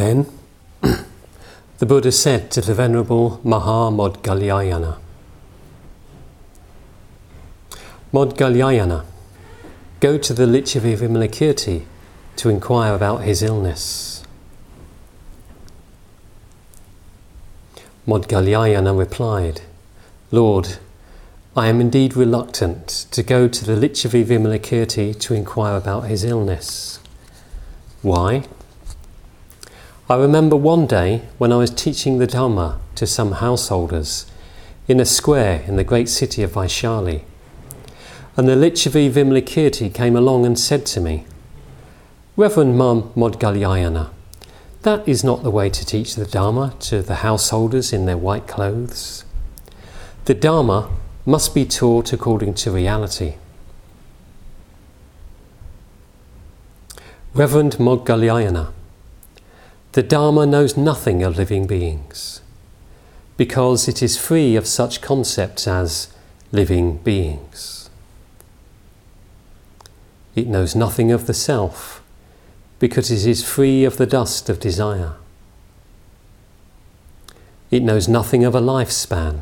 Then the Buddha said to the Venerable Maha Maudgalyayana, Maudgalyayana, go to the Licchavi Vimalakirti to inquire about his illness. Maudgalyayana replied, Lord, I am indeed reluctant to go to the Licchavi Vimalakirti to inquire about his illness. Why? I remember one day when I was teaching the Dharma to some householders in a square in the great city of Vaishali. And the Licchavi Vimalakirti came along and said to me, Reverend Mam Maudgalyayana, that is not the way to teach the Dharma to the householders in their white clothes. The Dharma must be taught according to reality. Reverend Maudgalyayana, the Dharma knows nothing of living beings because it is free of such concepts as living beings. It knows nothing of the self because it is free of the dust of desire. It knows nothing of a lifespan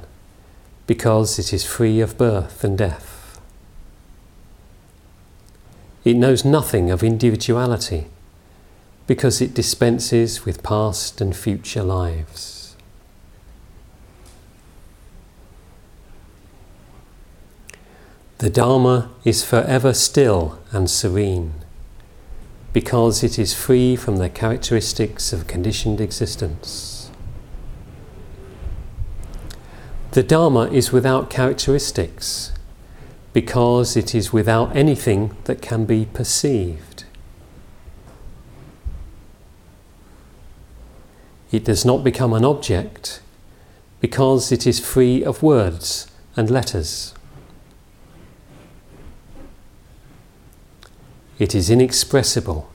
because it is free of birth and death. It knows nothing of individuality because it dispenses with past and future lives. The Dharma is forever still and serene because it is free from the characteristics of conditioned existence. The Dharma is without characteristics because it is without anything that can be perceived. It does not become an object because it is free of words and letters. It is inexpressible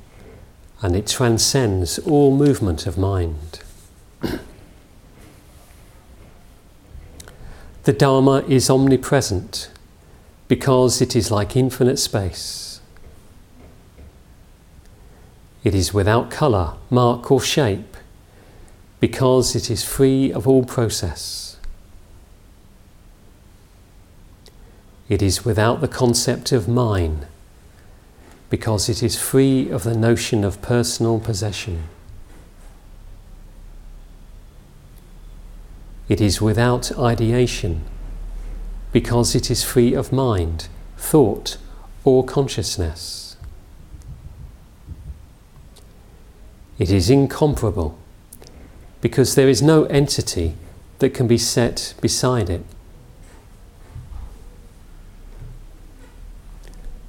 and it transcends all movement of mind. the Dharma is omnipresent because it is like infinite space. It is without colour, mark, or shape because it is free of all process. It is without the concept of mine because it is free of the notion of personal possession. It is without ideation because it is free of mind, thought, or consciousness. It is incomparable because there is no entity that can be set beside it.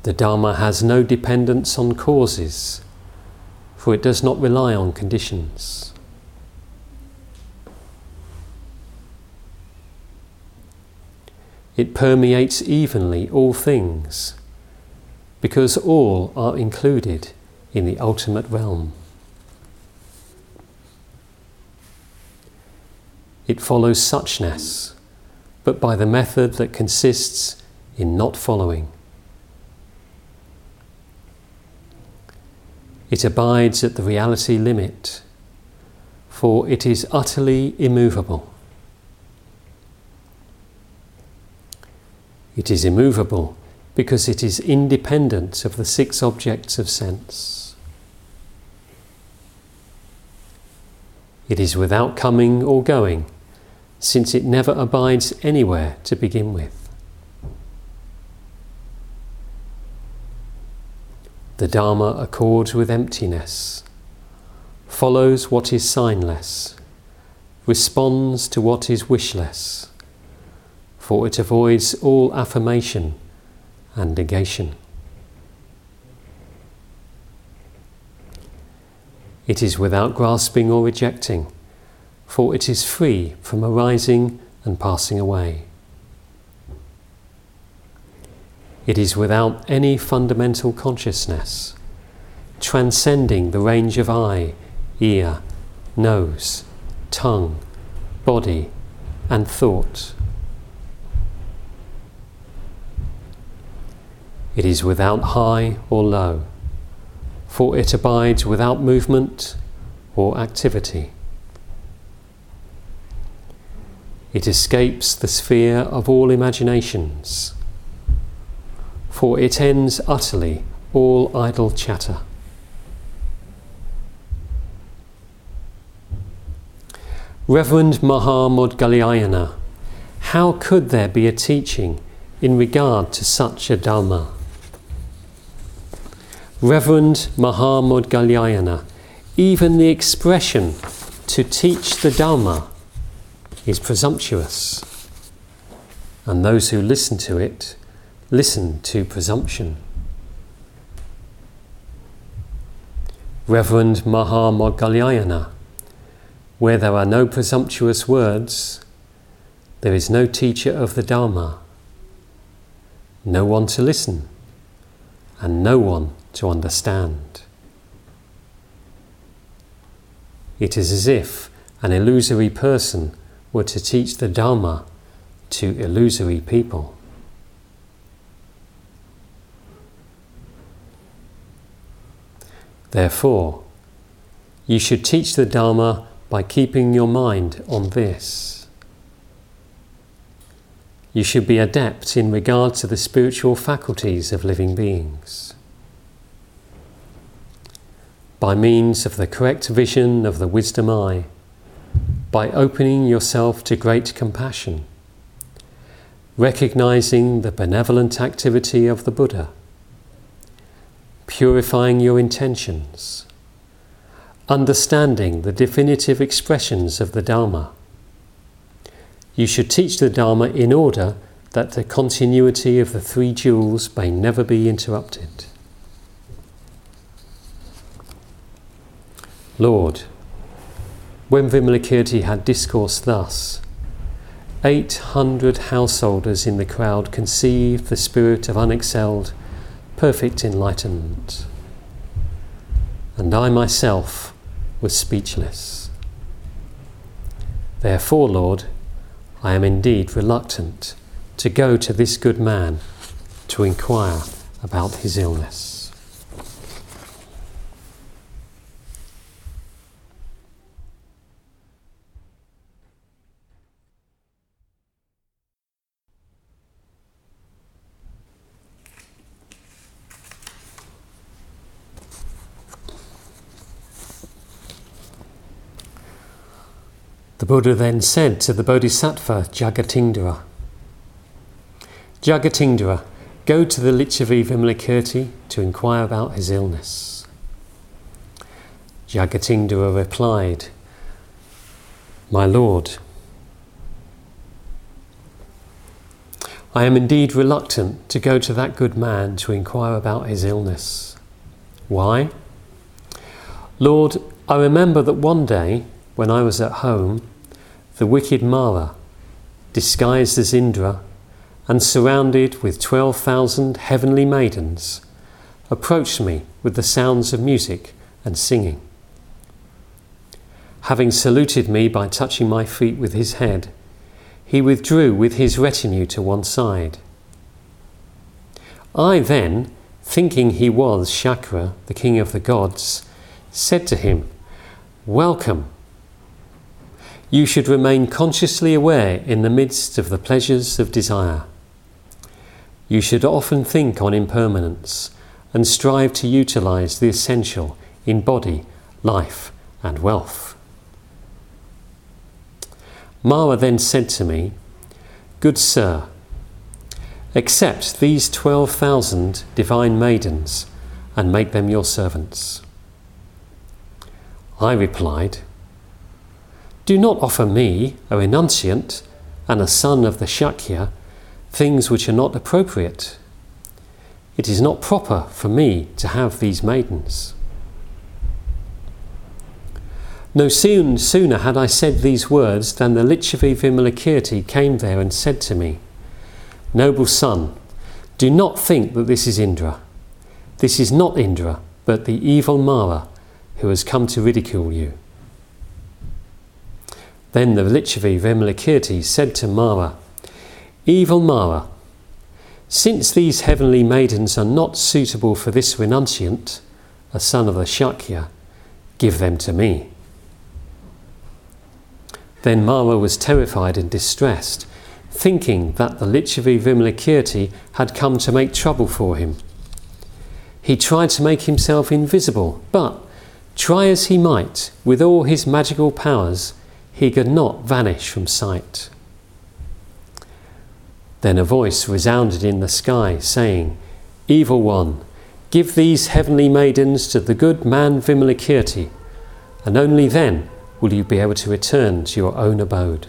The Dharma has no dependence on causes, for it does not rely on conditions. It permeates evenly all things, because all are included in the ultimate realm. It follows suchness, but by the method that consists in not following. It abides at the reality limit, for it is utterly immovable. It is immovable because it is independent of the six objects of sense. It is without coming or going, since it never abides anywhere to begin with. The Dharma accords with emptiness, follows what is signless, responds to what is wishless, for it avoids all affirmation and negation. It is without grasping or rejecting, for it is free from arising and passing away. It is without any fundamental consciousness, transcending the range of eye, ear, nose, tongue, body, and thought. It is without high or low for it abides without movement or activity. It escapes the sphere of all imaginations, for it ends utterly all idle chatter. Reverend Maha Maudgalyayana, how could there be a teaching in regard to such a Dharma? Reverend Maha Maudgalyayana, even the expression to teach the Dharma is presumptuous, and those who listen to it listen to presumption. Reverend Maha Maudgalyayana, where there are no presumptuous words, there is no teacher of the Dharma, no one to listen, and no one to understand. It is as if an illusory person were to teach the Dharma to illusory people. Therefore, you should teach the Dharma by keeping your mind on this. You should be adept in regard to the spiritual faculties of living beings. By means of the correct vision of the wisdom eye, by opening yourself to great compassion, recognizing the benevolent activity of the Buddha, purifying your intentions understanding the definitive expressions of the Dharma. You should teach the Dharma in order that the continuity of the three jewels may never be interrupted. Lord, when Vimalakirti had discoursed thus, eight hundred householders in the crowd conceived the spirit of unexcelled, perfect enlightenment. And I myself, was speechless. Therefore, Lord, I am indeed reluctant to go to this good man to inquire about his illness. The Buddha then said to the Bodhisattva Jagatingdra, Jagatingdra, go to the Licchavi Vimalakirti to inquire about his illness. Jagatindra replied, My Lord, I am indeed reluctant to go to that good man to inquire about his illness. Why? Lord, I remember that one day when I was at home, the wicked Mara, disguised as Indra and surrounded with 12,000 heavenly maidens, approached me with the sounds of music and singing. Having saluted me by touching my feet with his head, he withdrew with his retinue to one side. I then, thinking he was Shakra, the king of the gods, said to him, Welcome, you should remain consciously aware in the midst of the pleasures of desire. You should often think on impermanence and strive to utilize the essential in body, life, and wealth. Mara then said to me, Good sir, accept these 12,000 divine maidens and make them your servants. I replied, do not offer me, a renunciant and a son of the Shakya, things which are not appropriate. It is not proper for me to have these maidens. No soon, sooner had I said these words than the Licchavi Vimalakirti came there and said to me, Noble son, do not think that this is Indra. This is not Indra, but the evil Mara who has come to ridicule you. Then the Licchavi Vimalakirti said to Mara, Evil Mara, since these heavenly maidens are not suitable for this renunciant, a son of the Shakya, give them to me. Then Mara was terrified and distressed, thinking that the Licchavi Vimalakirti had come to make trouble for him. He tried to make himself invisible, but try as he might, with all his magical powers, he could not vanish from sight. Then a voice resounded in the sky, saying, Evil one, give these heavenly maidens to the good man Vimalakirti, and only then will you be able to return to your own abode.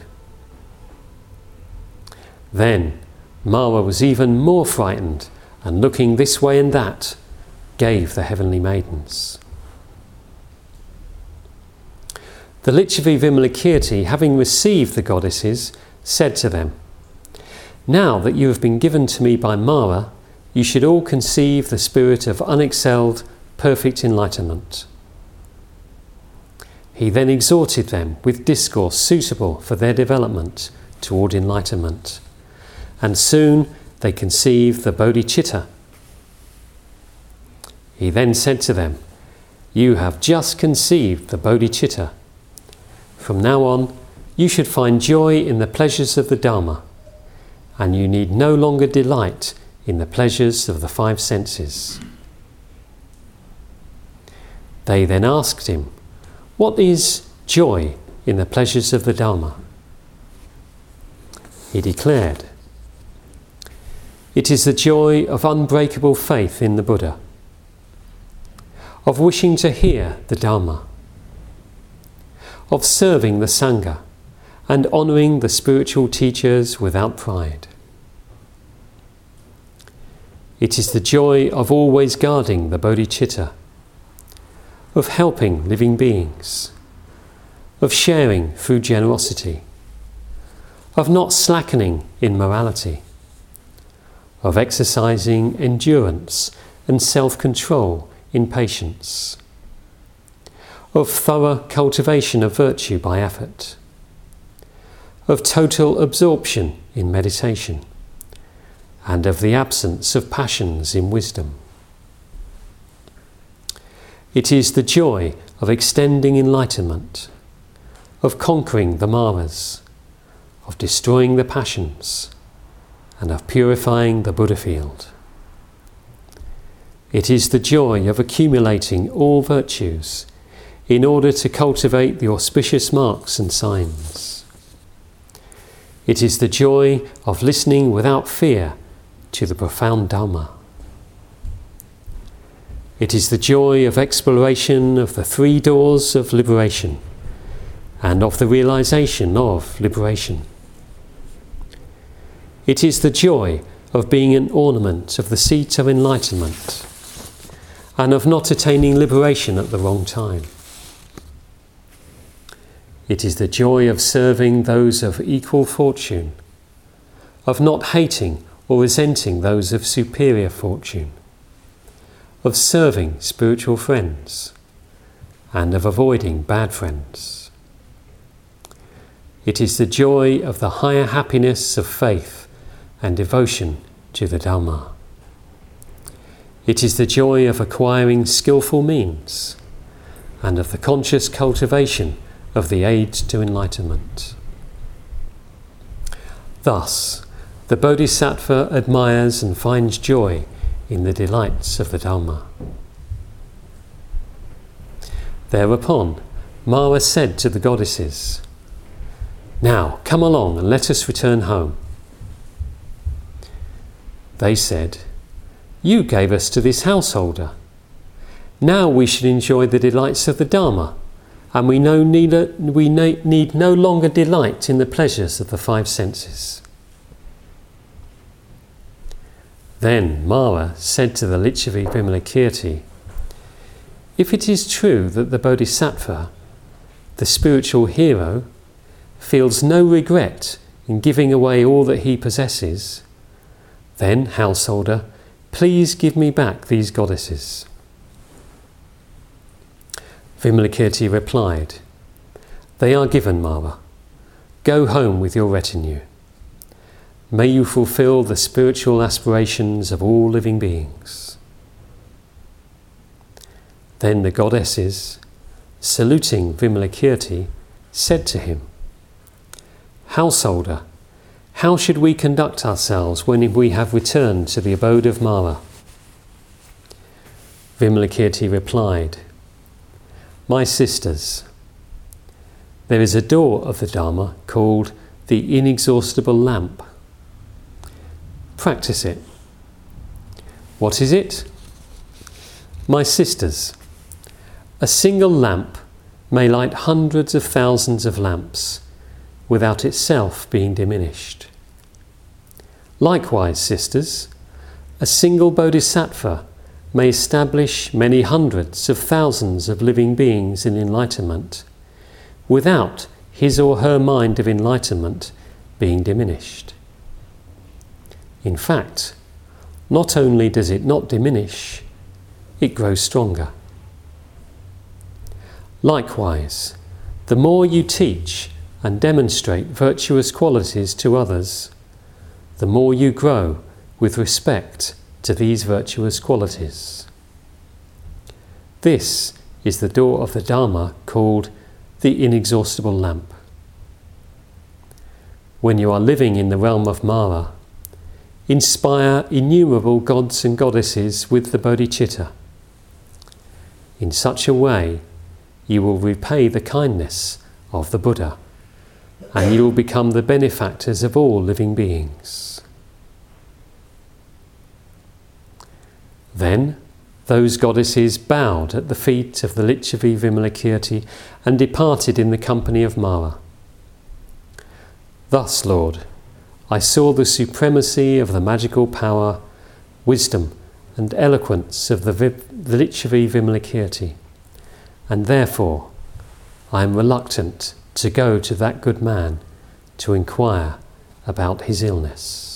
Then Mara was even more frightened, and looking this way and that, gave the heavenly maidens. The Licchavi Vimalakirti, having received the goddesses, said to them, Now that you have been given to me by Mara, you should all conceive the spirit of unexcelled, perfect enlightenment. He then exhorted them with discourse suitable for their development toward enlightenment. And soon they conceived the bodhicitta. He then said to them, You have just conceived the bodhicitta. From now on, you should find joy in the pleasures of the Dharma, and you need no longer delight in the pleasures of the five senses. They then asked him, what is joy in the pleasures of the Dharma? He declared, It is the joy of unbreakable faith in the Buddha, of wishing to hear the Dharma, of serving the Sangha, and honouring the spiritual teachers without pride. It is the joy of always guarding the bodhicitta of helping living beings, of sharing through generosity, of not slackening in morality, of exercising endurance and self control in patience, of thorough cultivation of virtue by effort, of total absorption in meditation, and of the absence of passions in wisdom. It is the joy of extending enlightenment, of conquering the maras, of destroying the passions, and of purifying the Buddha field. It is the joy of accumulating all virtues in order to cultivate the auspicious marks and signs. It is the joy of listening without fear to the profound Dharma. It is the joy of exploration of the three doors of liberation and of the realization of liberation. It is the joy of being an ornament of the seat of enlightenment and of not attaining liberation at the wrong time. It is the joy of serving those of equal fortune, of not hating or resenting those of superior fortune of serving spiritual friends and of avoiding bad friends. It is the joy of the higher happiness of faith and devotion to the Dharma. It is the joy of acquiring skillful means and of the conscious cultivation of the aids to enlightenment. Thus, the Bodhisattva admires and finds joy in the delights of the Dhamma. Thereupon, Mara said to the goddesses, Now come along and let us return home. They said, You gave us to this householder. Now we should enjoy the delights of the Dharma, and we, know neither, we need no longer delight in the pleasures of the five senses. Then Mara said to the Licchavi Vimalakirti, If it is true that the Bodhisattva, the spiritual hero, feels no regret in giving away all that he possesses, then, householder, please give me back these goddesses. Vimalakirti replied, They are given, Mara. Go home with your retinue. May you fulfill the spiritual aspirations of all living beings. Then the goddesses, saluting Vimalakirti, said to him, Householder, how should we conduct ourselves when we have returned to the abode of Mara? Vimalakirti replied, My sisters, there is a door of the Dharma called the inexhaustible lamp. Practice it. What is it? My sisters, a single lamp may light hundreds of thousands of lamps without itself being diminished. Likewise, sisters, a single bodhisattva may establish many hundreds of thousands of living beings in enlightenment without his or her mind of enlightenment being diminished. In fact, not only does it not diminish, it grows stronger. Likewise, the more you teach and demonstrate virtuous qualities to others, the more you grow with respect to these virtuous qualities. This is the door of the Dharma called the inexhaustible lamp. When you are living in the realm of Mara, inspire innumerable gods and goddesses with the bodhicitta. In such a way, you will repay the kindness of the Buddha and you will become the benefactors of all living beings. Then those goddesses bowed at the feet of the Licchavi Vimalakirti and departed in the company of Mara. Thus, Lord, I saw the supremacy of the magical power, wisdom, and eloquence of the, Licchavi Vimalakirti, and therefore I am reluctant to go to that good man to inquire about his illness.